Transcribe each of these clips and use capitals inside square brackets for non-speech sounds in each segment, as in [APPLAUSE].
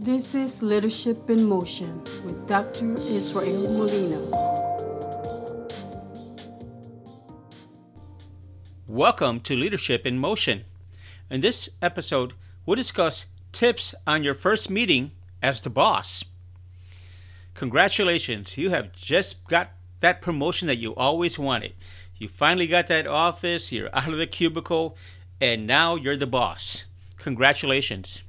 This is Leadership in Motion with Dr. Israel Molina. Welcome to Leadership in Motion. In this episode, we'll discuss tips on your first meeting as the boss. Congratulations, you have just got that promotion that you always wanted. You finally got that office, you're out of the cubicle, and now you're the boss. Congratulations.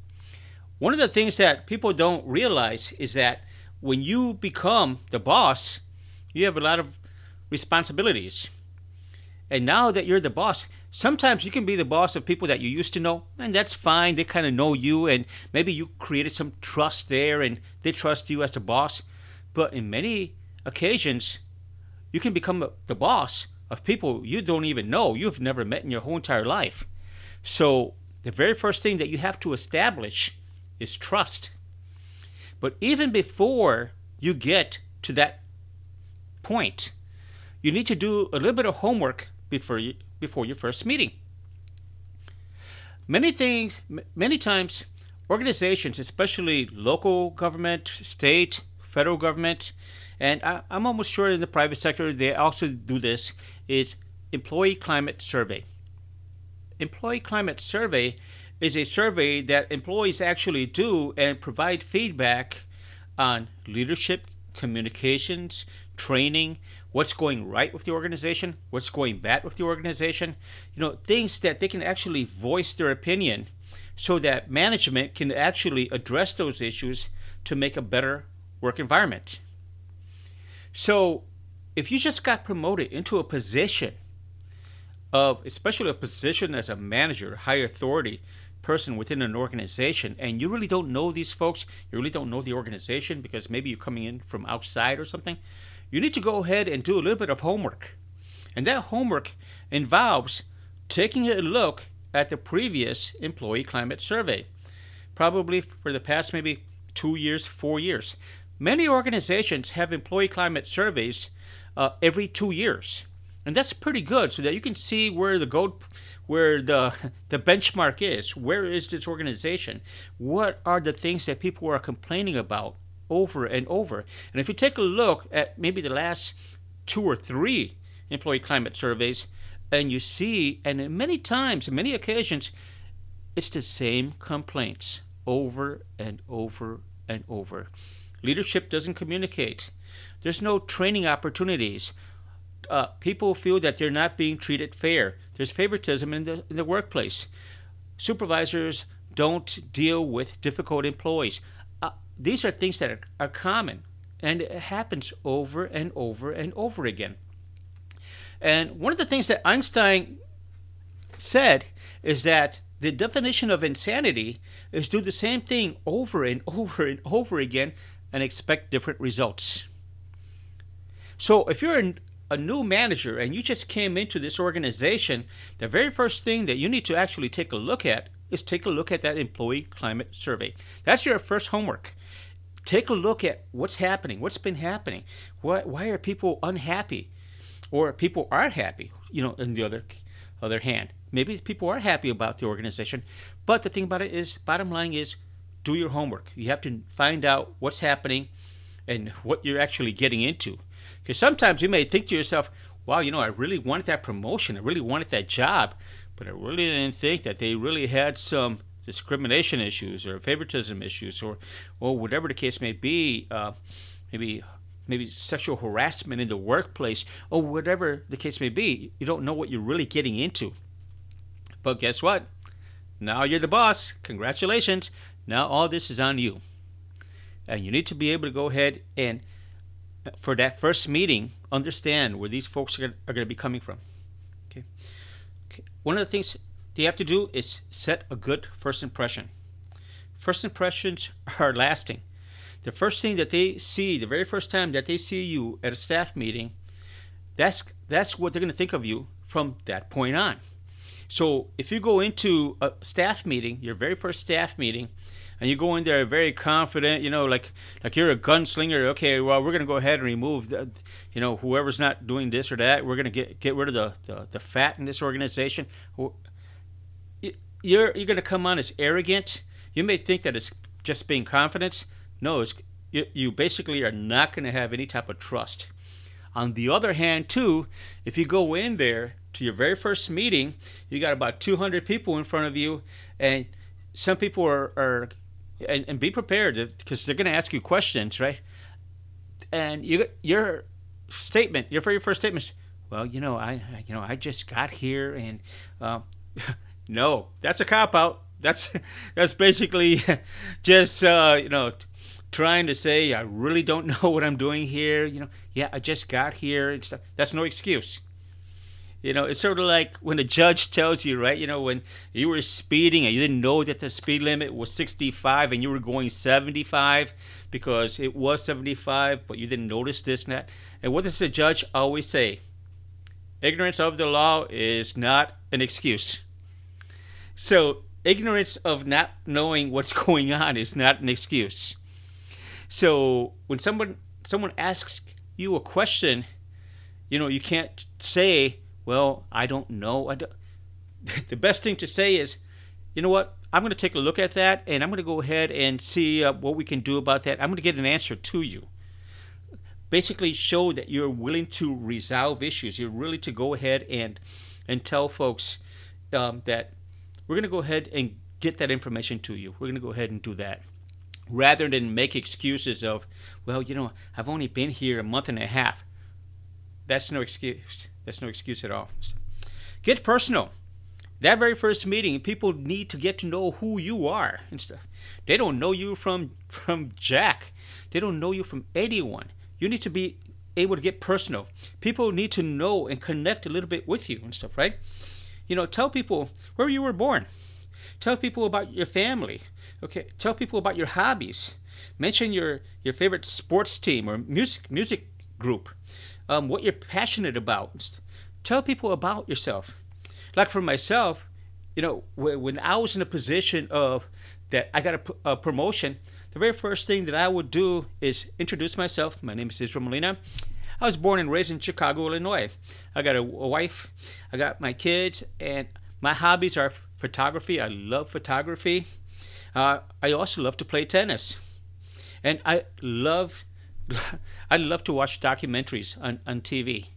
One of the things that people don't realize is that when you become the boss, you have a lot of responsibilities. And now that you're the boss, sometimes you can be the boss of people that you used to know, and that's fine. They kind of know you, and maybe you created some trust there, and they trust you as the boss. But in many occasions, you can become the boss of people you don't even know, you've never met in your whole entire life. So, the very first thing that you have to establish is trust. But even before you get to that point, you need to do a little bit of homework before you, before your first meeting. Many things, many times, organizations, especially local government, state, federal government, and I, am almost sure in the private sector they also do this, is employee climate survey. Employee climate survey is a survey that employees actually do and provide feedback on leadership, communications, training, what's going right with the organization, what's going bad with the organization, you know, things that they can actually voice their opinion so that management can actually address those issues to make a better work environment. So, if you just got promoted into a position of, especially a position as a manager, high authority, person within an organization and you really don't know these folks, you really don't know the organization because maybe you're coming in from outside or something, you need to go ahead and do a little bit of homework. And that homework involves taking a look at the previous employee climate survey, probably for the past maybe two years, four years. Many organizations have employee climate surveys uh, every two years and that's pretty good so that you can see where the gold where the the benchmark is. Where is this organization? What are the things that people are complaining about over and over? And if you take a look at maybe the last two or three employee climate surveys and you see and many times many occasions it's the same complaints over and over and over. Leadership doesn't communicate. There's no training opportunities uh, people feel that they're not being treated fair. There's favoritism in the, in the workplace. Supervisors don't deal with difficult employees. Uh, these are things that are, are common, and it happens over and over and over again. And one of the things that Einstein said is that the definition of insanity is do the same thing over and [LAUGHS] over and over again and expect different results. So if you're a new manager and you just came into this organization, the very first thing that you need to actually take a look at is take a look at that employee climate survey. That's your first homework. Take a look at what's happening, what's been happening. Why, why are people unhappy? Or people are happy, you know, in the other other hand. Maybe people are happy about the organization. But the thing about it is, bottom line is, do your homework. You have to find out what's happening and what you're actually getting into. Because sometimes you may think to yourself, wow, you know, I really wanted that promotion. I really wanted that job. But I really didn't think that they really had some discrimination issues or favoritism issues or, or whatever the case may be. Uh, maybe maybe sexual harassment in the workplace or whatever the case may be. You don't know what you're really getting into. But guess what? Now you're the boss. Congratulations. Now all this is on you. And you need to be able to go ahead and for that first meeting, understand where these folks are, are going to be coming from. Okay. okay. One of the things you have to do is set a good first impression. First impressions [LAUGHS] are lasting. The first thing that they see, the very first time that they see you at a staff meeting, that's that's what they're going to think of you from that point on. So if you go into a staff meeting, your very first staff meeting, and you go in there very confident, you know, like like you're a gunslinger. Okay, well, we're gonna go ahead and remove, the, you know, whoever's not doing this or that. We're gonna get get rid of the the, the fat in this organization. You're you're gonna come on as arrogant. You may think that it's just being confident. No, it's, you, you basically are not going to have any type of trust. On the other hand, too, if you go in there to your very first meeting, you got about 200 people in front of you, and some people are, are and, and be prepared because they're going to ask you questions, right? And you, your statement, your very first statement is, well, you know, I, you know, I just got here, and uh, [LAUGHS] no, that's a cop out. That's [LAUGHS] that's basically [LAUGHS] just uh, you know trying to say I really don't know what I'm doing here. You know, yeah, I just got here and stuff. That's no excuse. You know, it's sort of like when a judge tells you, right? You know, when you were speeding and you didn't know that the speed limit was 65 and you were going 75 because it was 75, but you didn't notice this and that. And what does the judge always say? Ignorance of the law is not an excuse. So, ignorance of not knowing what's [LAUGHS] going on is not an excuse. So, when someone someone asks you a question, you know, you can't say, "Well, I don't know." I don't. [LAUGHS] the best thing to say is, "You know what? I'm going to take a look at that, and I'm going to go ahead and see uh, what we can do about that. I'm going to get an answer to you." basically show that you're willing to resolve issues. You're willing to go ahead and and tell folks um, that we're going to go ahead and get that information to you. We're going to go ahead and do that rather than make excuses of, well, you know, I've only been here a month and a half. That's no excuse. That's no excuse at all. Get personal. That very first meeting, people need to get to know who you are and stuff. They don't know you from from Jack. They don't know you from anyone you need to be able to get personal. People need to know and connect a little bit with you and stuff, right? You know, tell people where you were born. Tell people about your family. Okay, tell people about your hobbies. Mention your your favorite sports team or music music group. Um, what you're passionate about. Tell people about yourself. Like for myself, you know, when I was in a position of that I got a, a promotion, the very first thing that I would do is introduce myself. My name is Israel Molina. I was born and raised in Chicago, Illinois. I got a, a wife, I got my kids, and my hobbies are photography. I love photography. Uh, I also love to play tennis, and I love [LAUGHS] I love to watch documentaries on, on TV.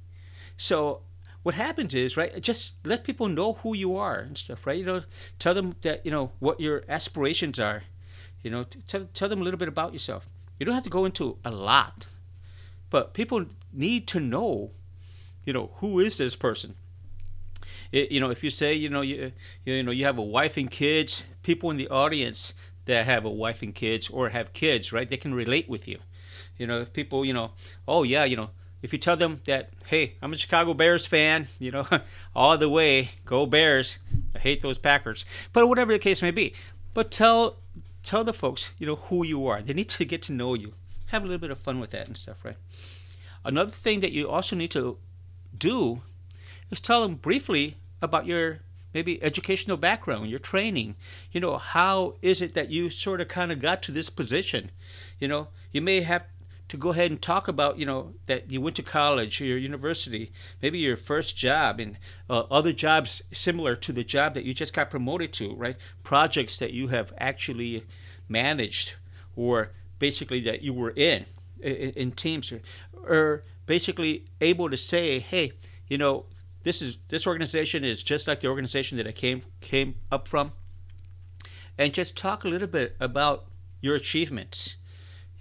So what happens is right just let people know who you are and stuff right you know tell them that you know what your aspirations are you know, tell, tell them a little bit about yourself. You don't have to go into a lot, but people need to know, you know, who is this person. It, you know, if you say, you know, you, you know, you have a wife and kids, people in the audience that have a wife and kids or have kids, right? They can relate with you. You know, if people, you know, oh yeah, you know, if you tell them that, hey, I'm a Chicago Bears fan, you know, [LAUGHS] all the way, go Bears. I hate those Packers. But whatever the case may be. But tell tell the folks, you know, who you are. They need to get to know you. Have a little bit of fun with that and stuff, right? Another thing that you also need to do is tell them briefly about your maybe educational background, your training. You know, how is it that you sort of kind of got to this position? You know, you may have to go ahead and talk about, you know, that you went to college or your university, maybe your first job and uh, other jobs similar to the job that you just got promoted to, right? Projects that you have actually managed or basically that you were in, in, in teams or, or basically able to say, hey, you know, this is this organization is just like the organization that I came came up from, and just talk a little bit about your achievements.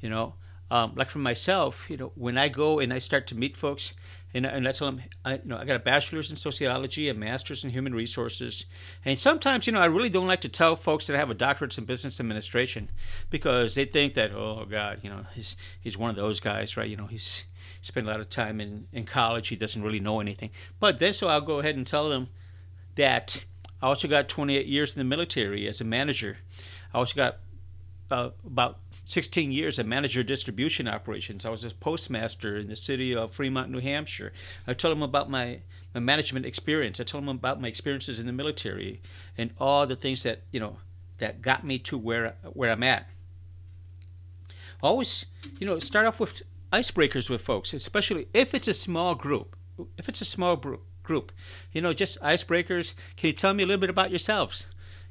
You know, um, like for myself, you know, when I go and I start to meet folks, and, and I tell them, I, you know, I got a bachelor's in sociology, a master's in human resources, and sometimes, you know, I really don't like to tell folks that I have a doctorate in business administration because they think that, oh God, you know, he's he's one of those guys, right? You know, he's spent a lot of time in in college, he doesn't really know anything. But then, so I'll go ahead and tell them that I also got 28 years in the military as a manager. I also got uh, about 16 years of manager distribution operations. I was a postmaster in the city of Fremont, New Hampshire. I told them about my, my management experience. I told them about my experiences in the military and all the things that, you know, that got me to where where I'm at. Always, you know, start off with icebreakers with folks, especially if it's a small group. If it's a small group, you know, just icebreakers. Can you tell me a little bit about yourselves?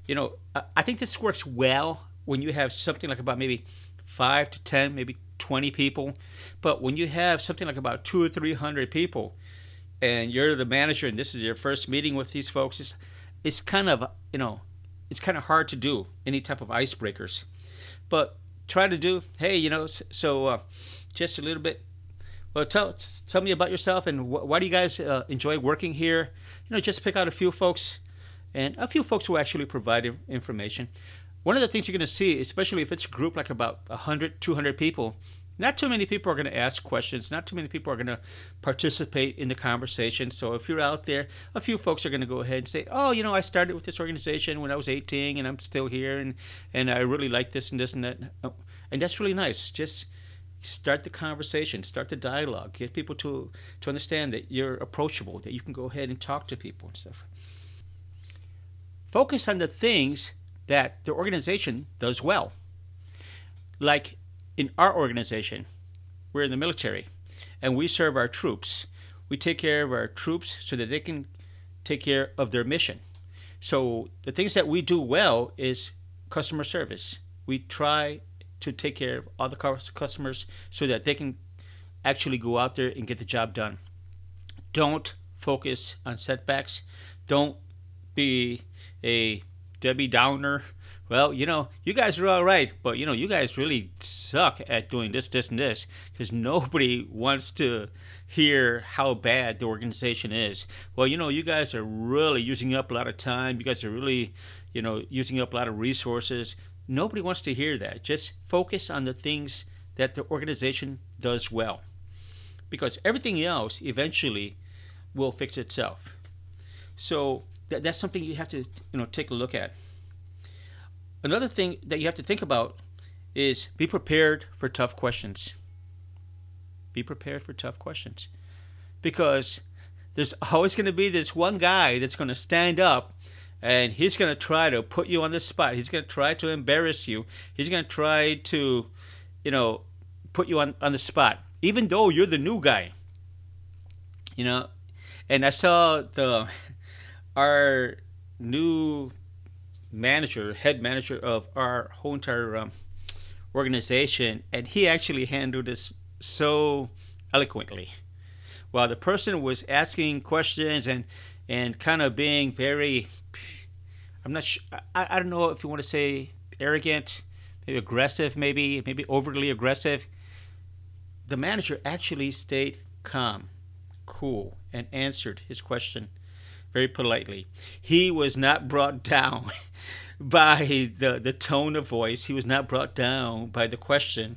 You know, I think this works well when you have something like about maybe five to 10, maybe 20 people. But when you have something like about two or 300 people and you're the manager and this is your first meeting with these folks, it's, it's kind of, you know, it's kind of hard to do any type of icebreakers. But try to do, hey, you know, so uh, just a little bit. Well, tell tell me about yourself and wh- why do you guys uh, enjoy working here? You know, just pick out a few folks and a few folks who actually provide information. One of the things you're going to see, especially if it's a group like about 100, 200 people, not too many people are going to ask questions. Not too many people are going to participate in the conversation. So if you're out there, a few folks are going to go ahead and say, "Oh, you know, I started with this organization when I was 18, and I'm still here, and and I really like this and this and that." And that's really nice. Just start the conversation, start the dialogue, get people to to understand that you're approachable, that you can go ahead and talk to people and stuff. Focus on the things that the organization does well. Like in our organization, we're in the military and we serve our troops. We take care of our troops so that they can take care of their mission. So the things that we do well is customer service. We try to take care of all the customers so that they can actually go out there and get the job done. Don't focus on setbacks. Don't be a Debbie Downer. Well, you know, you guys are all right, but you know, you guys really suck at doing this, this, and this because nobody [LAUGHS] wants to hear how bad the organization is. Well, you know, you guys are really using up a lot of time. You guys are really, you know, using up a lot of resources. Nobody wants to hear that. Just focus on the things that the organization does well because everything else eventually will fix itself. So that, that's something you have to you know take a look at. Another thing that you have to think about is be prepared for tough questions. Be prepared for tough questions. Because there's always going to be this one guy that's going to stand up and he's going to try to put you on the spot. He's going to try to embarrass you. He's going to try to, you know, put you on, on the spot, even though you're the new guy. You know, and I saw the our new manager, head manager of our whole entire um, organization, and he actually handled this so eloquently. While the person was asking questions and and kind of being very, I'm not sure, I, I don't know if you want to say arrogant, maybe aggressive, maybe maybe overly aggressive. The manager actually stayed calm, cool, and answered his question very politely. He was not brought down [LAUGHS] by the, the tone of voice, he was not brought down by the question.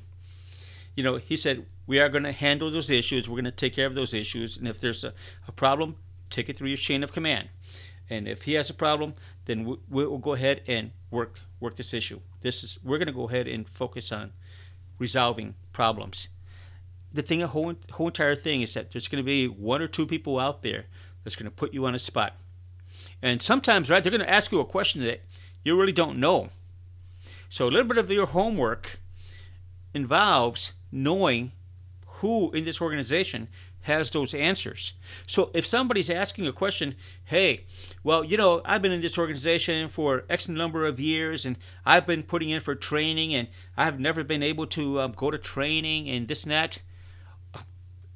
You know, he said, We are going to handle those issues, we're going to take care of those issues, and if there's a, a problem, take it through your chain of command. And if he has a problem, then we, we'll go ahead and work work this issue. This is we're going to go ahead and focus on resolving problems. The thing, the whole, whole entire thing is that there's going to be one or two people out there that's going to put you on a spot. And sometimes, right, they're going to ask you a question that you really don't know. So a little bit of your homework involves knowing who in this organization has those answers. So if somebody's asking a question, hey, well, you know, I've been in this organization for X number of years and I've been putting in for training and I've never been able to um, go to training and this and that,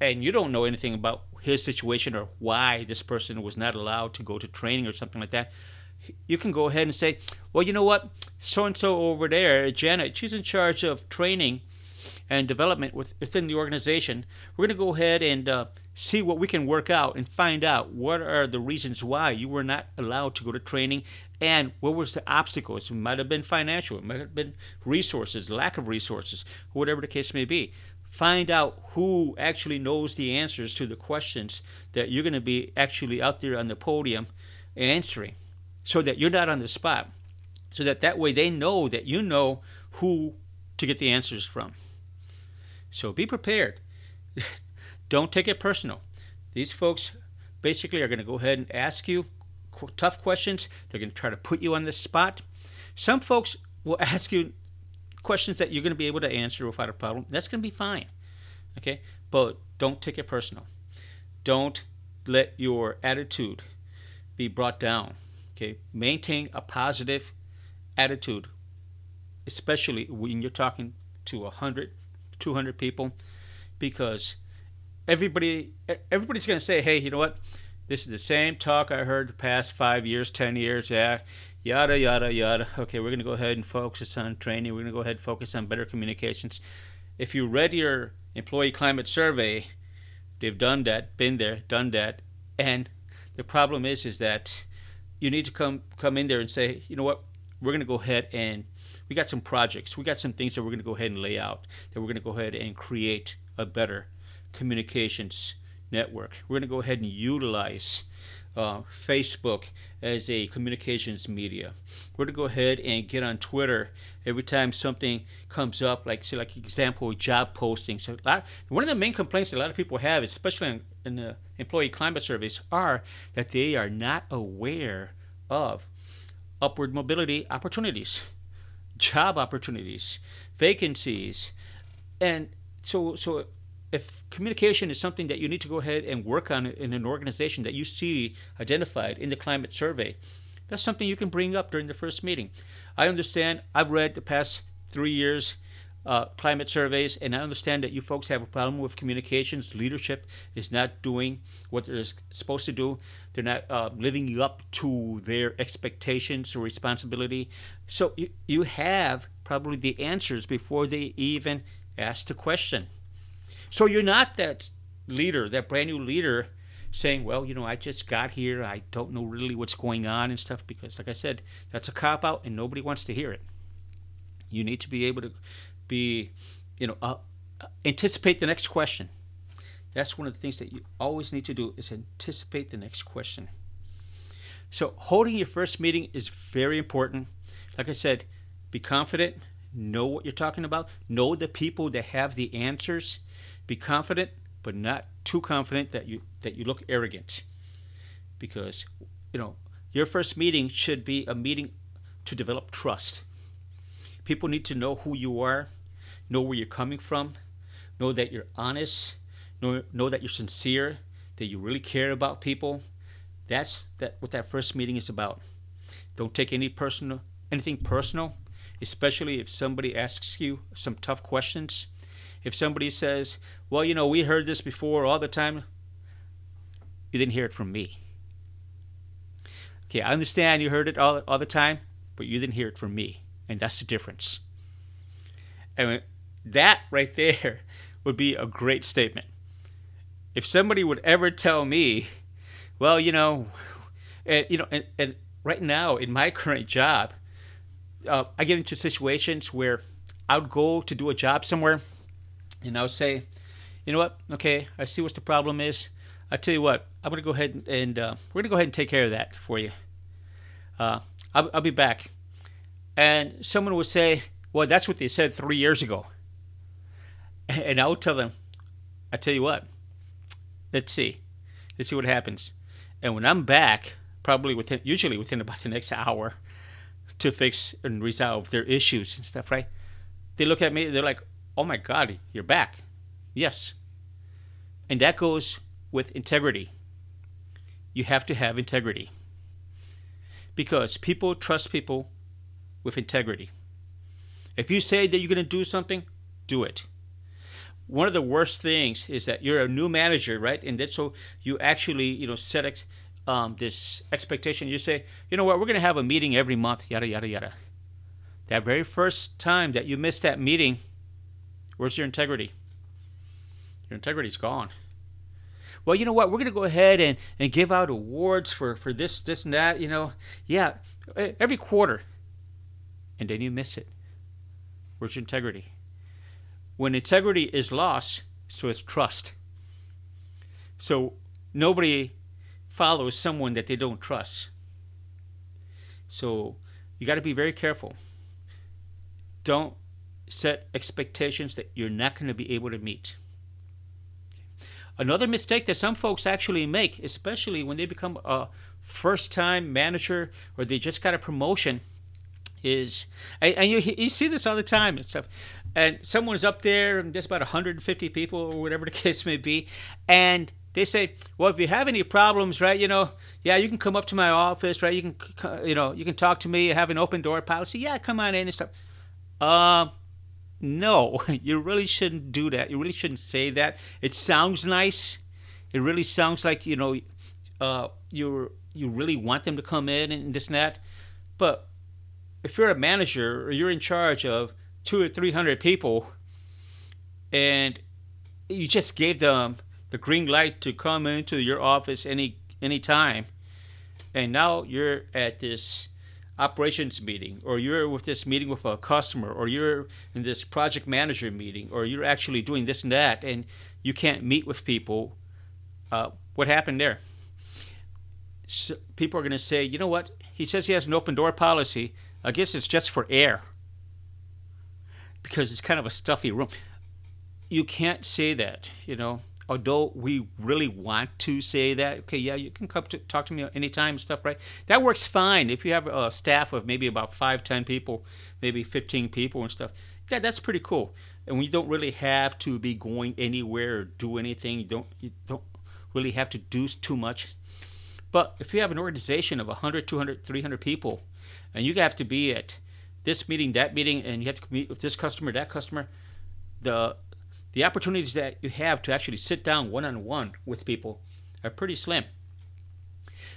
and you don't know anything about his situation or why this person was not allowed to go to training or something like that, you can go ahead and say, well, you know what, so and so over there, Janet, she's in charge of training and development within the organization. We're going to go ahead and uh, see what we can work out and find out what are the reasons why you were not allowed to go to training and what was the obstacles. It might have been financial, it might have been resources, lack of resources, whatever the case may be find out who actually knows the answers to the questions that you're going to be actually out there on the podium answering so that you're not on the spot so that that way they know that you know who to get the answers from. So be prepared. [LAUGHS] Don't take it personal. These folks basically are going to go ahead and ask you tough questions. They're going to try to put you on the spot. Some folks will [LAUGHS] ask you questions that you're going to be able to answer without a problem, that's going to be fine. Okay? But don't take it personal. Don't let your attitude be brought down. Okay? Maintain a positive attitude especially when you're talking to 100, 200 people, because everybody everybody's going to say, hey, you know what? This is the same talk I heard the past five years, 10 years. Yeah, yada, yada, yada. Okay, we're going to go ahead and focus on training. We're going to go ahead and focus on better communications. If you read your employee climate survey, they've done that, been there, done that. And the problem is, is that you need to come come in there and say, you know what, we're going to go ahead and we got some projects, we got some things that we're going to go ahead and lay out, that we're going to go ahead and create a better communications network. We're going to go ahead and utilize uh, Facebook as a communications media. We're going to go ahead and get on Twitter every time something comes up, like say, like example, job postings. So lot, one of the main complaints that a lot of people have, especially in, in the employee climate surveys, are that they are not aware of upward mobility opportunities, job opportunities, vacancies, and so so if communication is something that you need to go ahead and work on in an organization that you see identified in the climate survey, that's something you can bring up during the first meeting. I understand, I've read the past three years uh, climate surveys, and I understand that you folks have a problem with communications. Leadership is not doing what they're supposed to do, they're not uh, living up to their expectations or responsibility. So you, you have probably the answers before they even ask the question. So you're not that leader, that brand new leader saying, well, you know, I just got here. I don't know really what's going on and stuff because, like I said, that's a cop out and nobody wants to hear it. You need to be able to be, you know, uh, anticipate the next question. That's one of the things that you always need to do is anticipate the next question. So holding your first meeting is very important. Like I said, be confident, know what you're talking about, know the people that have the answers, be confident, but not too confident that you that you look arrogant. Because, you know, your first meeting should be a meeting to develop trust. People need to know who you are, know where you're coming from, know that you're honest, know, know that you're sincere, that you really care about people. That's that what that first meeting is about. Don't take any personal anything personal, especially if somebody asks you some tough questions if somebody says, well, you know, we heard this before all the time, you didn't hear it from me. Okay, I understand you heard it all, all the time, but you didn't hear it from me. And that's the difference. And that right there [LAUGHS] would be a great statement. If somebody would ever tell me, well, you know, and, you know, and, and right now in my [LAUGHS] current job, uh, I get into situations where I would go to do a job somewhere and I'll say, you know what? Okay, I see what the problem is. I tell you what, I'm gonna go ahead and, uh, we're gonna go ahead and take care of that for you. Uh, I'll, I'll be back. And someone would say, well, that's what they said three years ago. [LAUGHS] And I'll tell them, I tell you what, let's see, let's see what happens. And when I'm back, probably within, usually within about the next hour, to fix and resolve their issues and stuff, right? They look at me, they're like, oh my God, you're back. Yes. And that goes with integrity. You have to have integrity. Because people trust people with integrity. If you say that you're going to do something, do it. One of the worst things is that you're a new manager, right? And that's so you actually, you know, set ex- um, this expectation. You say, you know what, we're going to have a meeting every month, yada, yada, yada. That very first time that you miss that meeting, Where's your integrity? Your integrity's gone. Well, you know what? We're going to go ahead and, and give out awards for, for this, this, and that. You know, yeah, every quarter. And then you miss it. Where's your integrity? When integrity is lost, so is trust. So nobody follows someone that they don't trust. So you got to be very careful. Don't set expectations that you're not going to be able to meet. Another mistake that some folks actually make, especially when they become a first time manager or they just got a promotion, is and, you, you see this all the time and stuff. And someone's up there, and there's about 150 people or whatever [LAUGHS] the case may be, and they say, well, if you have any problems, right, you know, yeah, you can come up to my office, right? You can, you know, you can talk to me, have an open door policy. Yeah, come on in and stuff Um, no, [LAUGHS] you really shouldn't do that. You really shouldn't say that. It sounds nice. It really sounds like you know, uh, you you really want them to come in and this and that. But if you're a manager or you're in charge of two or three hundred people, and you just gave them the green light to come into your office any any time, and now you're at this operations meeting or you're with this meeting with a customer or you're in this project manager meeting or you're actually doing this and that and you can't meet with people uh, what happened there? So people are going to say you know what? He says he has an open door policy. I guess it's just for air. Because it's kind of a stuffy room. You can't say that you know although we really want to say that, okay, yeah, you can come to talk to me anytime stuff, right? That works fine if you have a staff of maybe about five, ten people, maybe fifteen people and stuff. Yeah, that's pretty cool. And we don't really have to be going anywhere or do anything. You don't you don't really have to do too much. But if you have an organization of 100, 200, 300 people, and you have to be at this meeting, that meeting, and you have to meet with this customer, that customer, the the opportunities that you have to actually sit down one on one with people are pretty slim.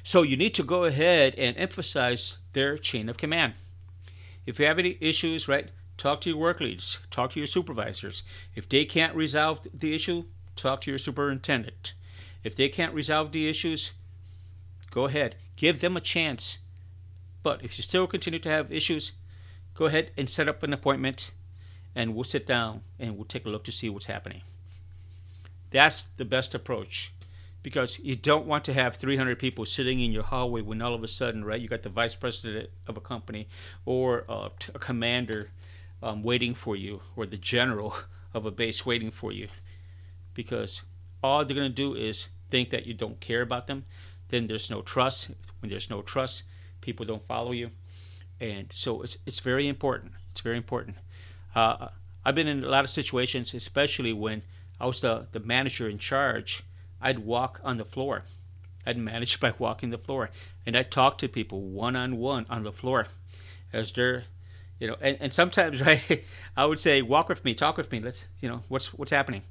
So you need to go ahead and emphasize their chain of command. If you have any issues, right, talk to your work leads, talk to your supervisors. If they can't resolve the issue, talk to your superintendent. If they can't resolve the issues, go ahead, give them a chance. But if you still continue to have issues, go ahead and set up an appointment and we'll sit down and we'll take a look to see what's happening. That's the best approach because you don't want to have 300 people sitting in your hallway when all of a sudden, right, you got the vice president of a company or a, a commander um, waiting for you or the general [LAUGHS] of a base waiting for you because all they're going to do is think that you don't care about them. Then there's no trust. When there's no trust, people don't follow you. And so it's, it's very important. It's very important uh, I've been in a lot of situations, especially when I was the, the manager in charge. I'd walk on the floor. I'd manage [LAUGHS] by walking the floor, and I'd talk to people one on one on the floor, as they're, you know, and, and sometimes [LAUGHS] right, I would say, walk with me, talk with me. Let's, you know, what's what's happening,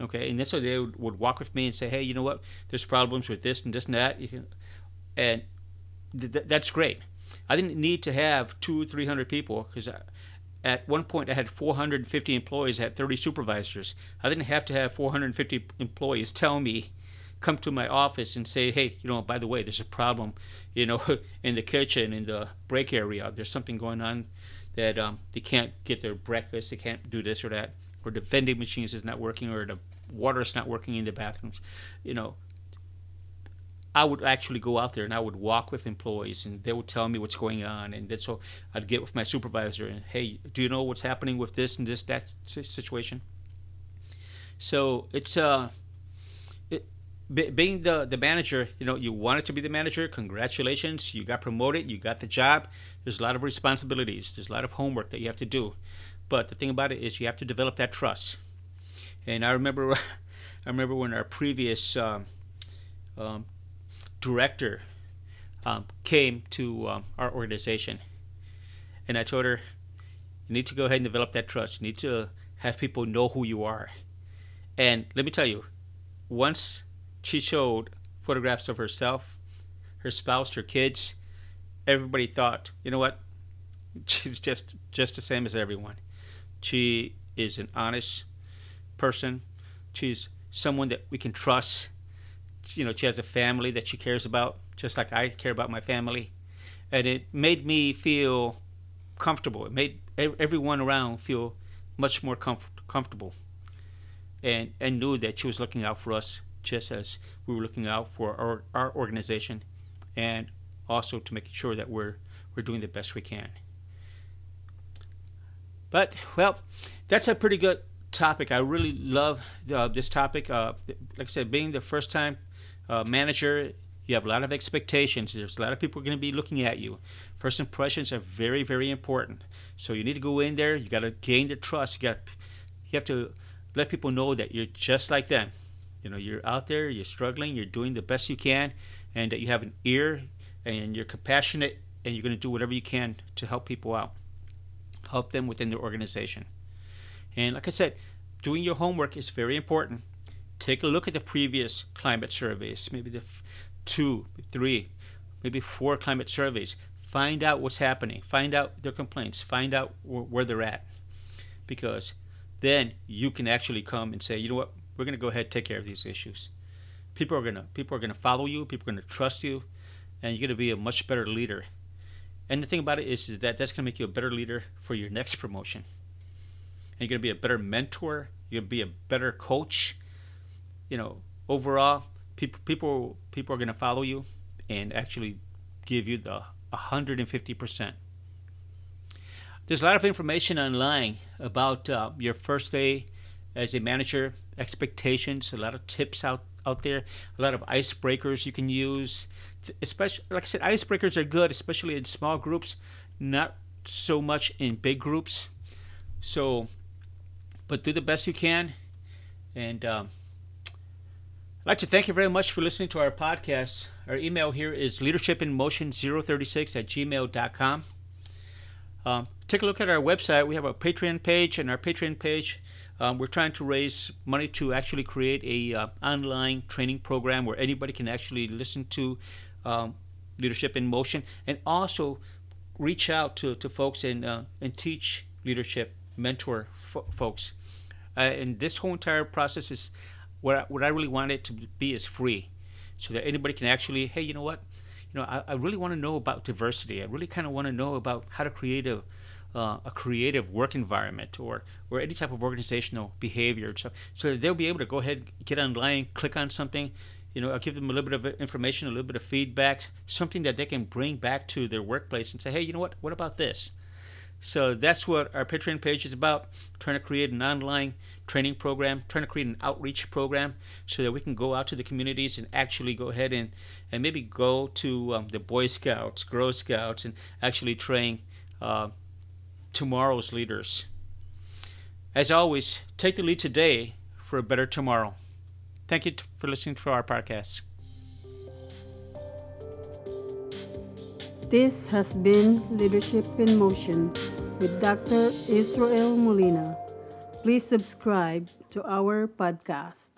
okay? And this way they would, would walk with me and say, hey, you know what? There's problems with this and this and that, and th- that's great. I didn't need to have two, three hundred people because at one point I had 450 employees, I had 30 supervisors. I didn't have to have 450 employees tell me, come to my office and say, hey, you know, by the way, there's a problem, you know, [LAUGHS] in the kitchen, in the break area. There's something going on that um, they can't get their breakfast, they can't do this or that, or the vending machines is not working, or the water is not working in the bathrooms. You know, I would actually go out there and I would walk with employees and they would tell me what's going on. And then so I'd get with my supervisor and, hey, do you know what's happening with this and this, that situation? So it's, uh, it, being the, the manager, you know, you wanted to be the manager. Congratulations. You got promoted. You got the job. There's a lot of responsibilities. There's a lot of homework that you have to do. But the thing about it is you have to develop that trust. And I remember, [LAUGHS] I remember when our previous um, um, director um, came to um, our organization, and I told her, "You need to go ahead and develop that trust. You need to have people know who you are." And let me tell you, once she showed photographs of herself, her spouse, her kids, everybody thought, you know what? [LAUGHS] She's just just the same as everyone. She is an honest person. She's someone that we can trust you know she has a family that she cares about just like i care about my family. And it made me feel comfortable. It made everyone around feel much more comf- comfortable and and knew that she was looking out for us just as we were looking out for our, our organization and also to make sure that we're we're doing the best we can. But well that's a pretty good topic. I really love uh, this topic uh, like i said being the first time uh, manager, you have a lot of expectations. There's a lot of people going to be looking at you. First impressions are very, very important. So you need to go in there. You got to gain their trust. You got, you have to let people know that you're just like them. You know, you're out there. You're struggling. You're doing the best you can, and that you have an ear, and you're compassionate, and you're going to do whatever you can to help people out. help them within their organization. And like I said, doing your homework is very important. Take a look at the previous climate surveys, maybe the f- two, three, maybe four climate surveys. Find out what's happening. Find out their complaints. Find out wh- where they're at. Because then you can actually come and say, you know what, we're going to go ahead and take care of these issues. People are going to people are going to follow you. People are going to trust you, and you're going to be a much better leader. And the thing about it is, is that that's going to make you a better leader for your next promotion. And you're going to be a better mentor. You're going to be a better coach. You know, overall, people people people are going to follow you and actually give you the 150 percent there's a lot of information online about uh, your first day as a manager, expectations, a lot of tips out, out there, a lot of icebreakers you can use. Especially, like I said, icebreakers are good, especially in small groups, not so much in big groups. So, but do the best you can. And um, I'd like to thank you very much for listening to our podcast. Our email here is leadershipinmotion036 at gmail.com. Um, take a look at our website. We have a Patreon page, and our Patreon page, um, we're trying to raise money to actually create a uh, online training program where anybody can actually listen to um, leadership in motion, and also reach out to, to folks and uh, and teach leadership, mentor fo- folks. Uh, and this whole entire process is what I, what I really want it to be is free, so that anybody can actually, hey, you know what, you know, I, I really want to know about diversity. I really kind of want to know about how to create a uh, a creative work environment or or any type of organizational behavior. So so they'll be able to go ahead, get online, click on something. You know, I'll give them a little bit of information, a little bit of feedback, something that they can bring back to their workplace and say, hey, you know what? What about this? So that's what our Patreon page is about trying to create an online training program, trying to create an outreach program so that we can go out to the communities and actually go ahead and, and maybe go to um, the Boy Scouts, Girl Scouts, and actually train uh, tomorrow's leaders. As always, take the lead today for a better tomorrow. Thank you for listening to our podcast. This has been Leadership in Motion with Dr. Israel Molina. Please subscribe to our podcast.